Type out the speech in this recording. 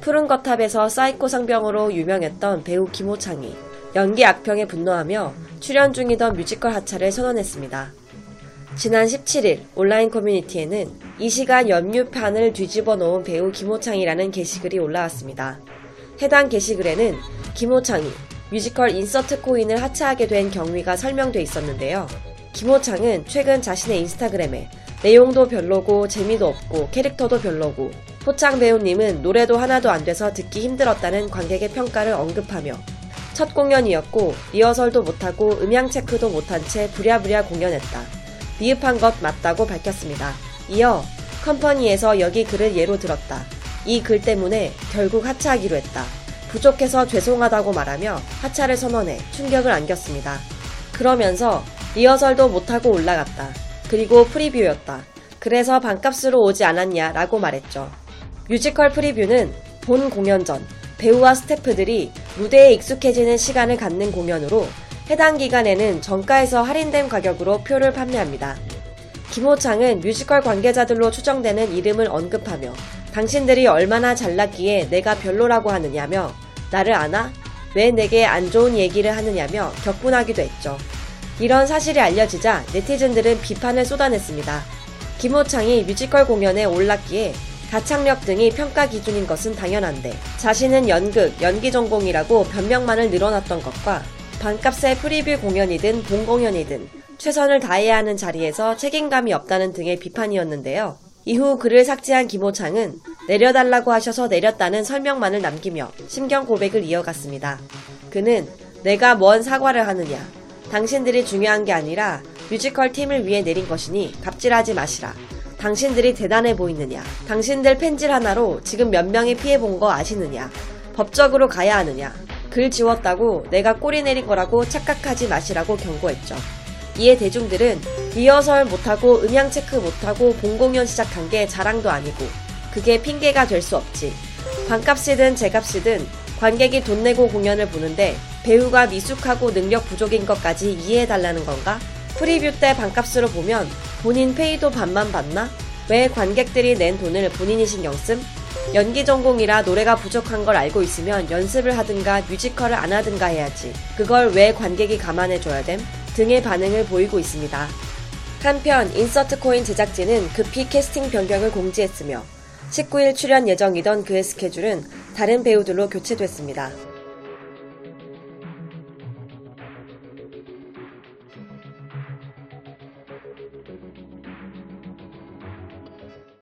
푸른 거탑에서 사이코 상병으로 유명했던 배우 김호창이 연기 악평에 분노하며 출연 중이던 뮤지컬 하차를 선언했습니다. 지난 17일 온라인 커뮤니티에는 이 시간 연뮤판을 뒤집어 놓은 배우 김호창이라는 게시글이 올라왔습니다. 해당 게시글에는 김호창이 뮤지컬 인서트 코인을 하차하게 된 경위가 설명돼 있었는데요. 김호창은 최근 자신의 인스타그램에 내용도 별로고 재미도 없고 캐릭터도 별로고 호창 배우님은 노래도 하나도 안 돼서 듣기 힘들었다는 관객의 평가를 언급하며 첫 공연이었고 리허설도 못하고 음향 체크도 못한 채 부랴부랴 공연했다. 미흡한 것 맞다고 밝혔습니다. 이어 컴퍼니에서 여기 글을 예로 들었다. 이 글 때문에 결국 하차하기로 했다. 부족해서 죄송하다고 말하며 하차를 선언해 충격을 안겼습니다. 그러면서 리허설도 못하고 올라갔다. 그리고 프리뷰였다. 그래서 반값으로 오지 않았냐 라고 말했죠. 뮤지컬 프리뷰는 본 공연 전 배우와 스태프들이 무대에 익숙해지는 시간을 갖는 공연으로 해당 기간에는 정가에서 할인된 가격으로 표를 판매합니다. 김호창은 뮤지컬 관계자들로 추정되는 이름을 언급하며 당신들이 얼마나 잘났기에 내가 별로라고 하느냐며 나를 아나? 왜 내게 안 좋은 얘기를 하느냐며 격분하기도 했죠. 이런 사실이 알려지자 네티즌들은 비판을 쏟아냈습니다. 김호창이 뮤지컬 공연에 올랐기에 가창력 등이 평가 기준인 것은 당연한데 자신은 연극, 연기 전공이라고 변명만을 늘어놨던 것과 반값의 프리뷰 공연이든 본 공연이든 최선을 다해야 하는 자리에서 책임감이 없다는 등의 비판이었는데요. 이후 글을 삭제한 김호창은 내려달라고 하셔서 내렸다는 설명만을 남기며 심경 고백을 이어갔습니다. 그는 내가 뭔 사과를 하느냐. 당신들이 중요한 게 아니라 뮤지컬 팀을 위해 내린 것이니 갑질하지 마시라. 당신들이 대단해 보이느냐? 당신들 펜질 하나로 지금 몇 명이 피해 본 거 아시느냐? 법적으로 가야 하느냐? 글 지웠다고 내가 꼬리 내린 거라고 착각하지 마시라고 경고했죠. 이에 대중들은 리허설 못하고 음향 체크 못하고 본 공연 시작한 게 자랑도 아니고 그게 핑계가 될 수 없지. 반값이든 제값이든 관객이 돈 내고 공연을 보는데 배우가 미숙하고 능력 부족인 것까지 이해해달라는 건가? 프리뷰 때 반값으로 보면 본인 페이도 반만 받나? 왜 관객들이 낸 돈을 본인이 신경 씀? 연기 전공이라 노래가 부족한 걸 알고 있으면 연습을 하든가 뮤지컬을 안 하든가 해야지. 그걸 왜 관객이 감안해줘야 됨? 등의 반응을 보이고 있습니다. 한편 인서트 코인 제작진은 급히 캐스팅 변경을 공지했으며 19일 출연 예정이던 그의 스케줄은 다른 배우들로 교체됐습니다.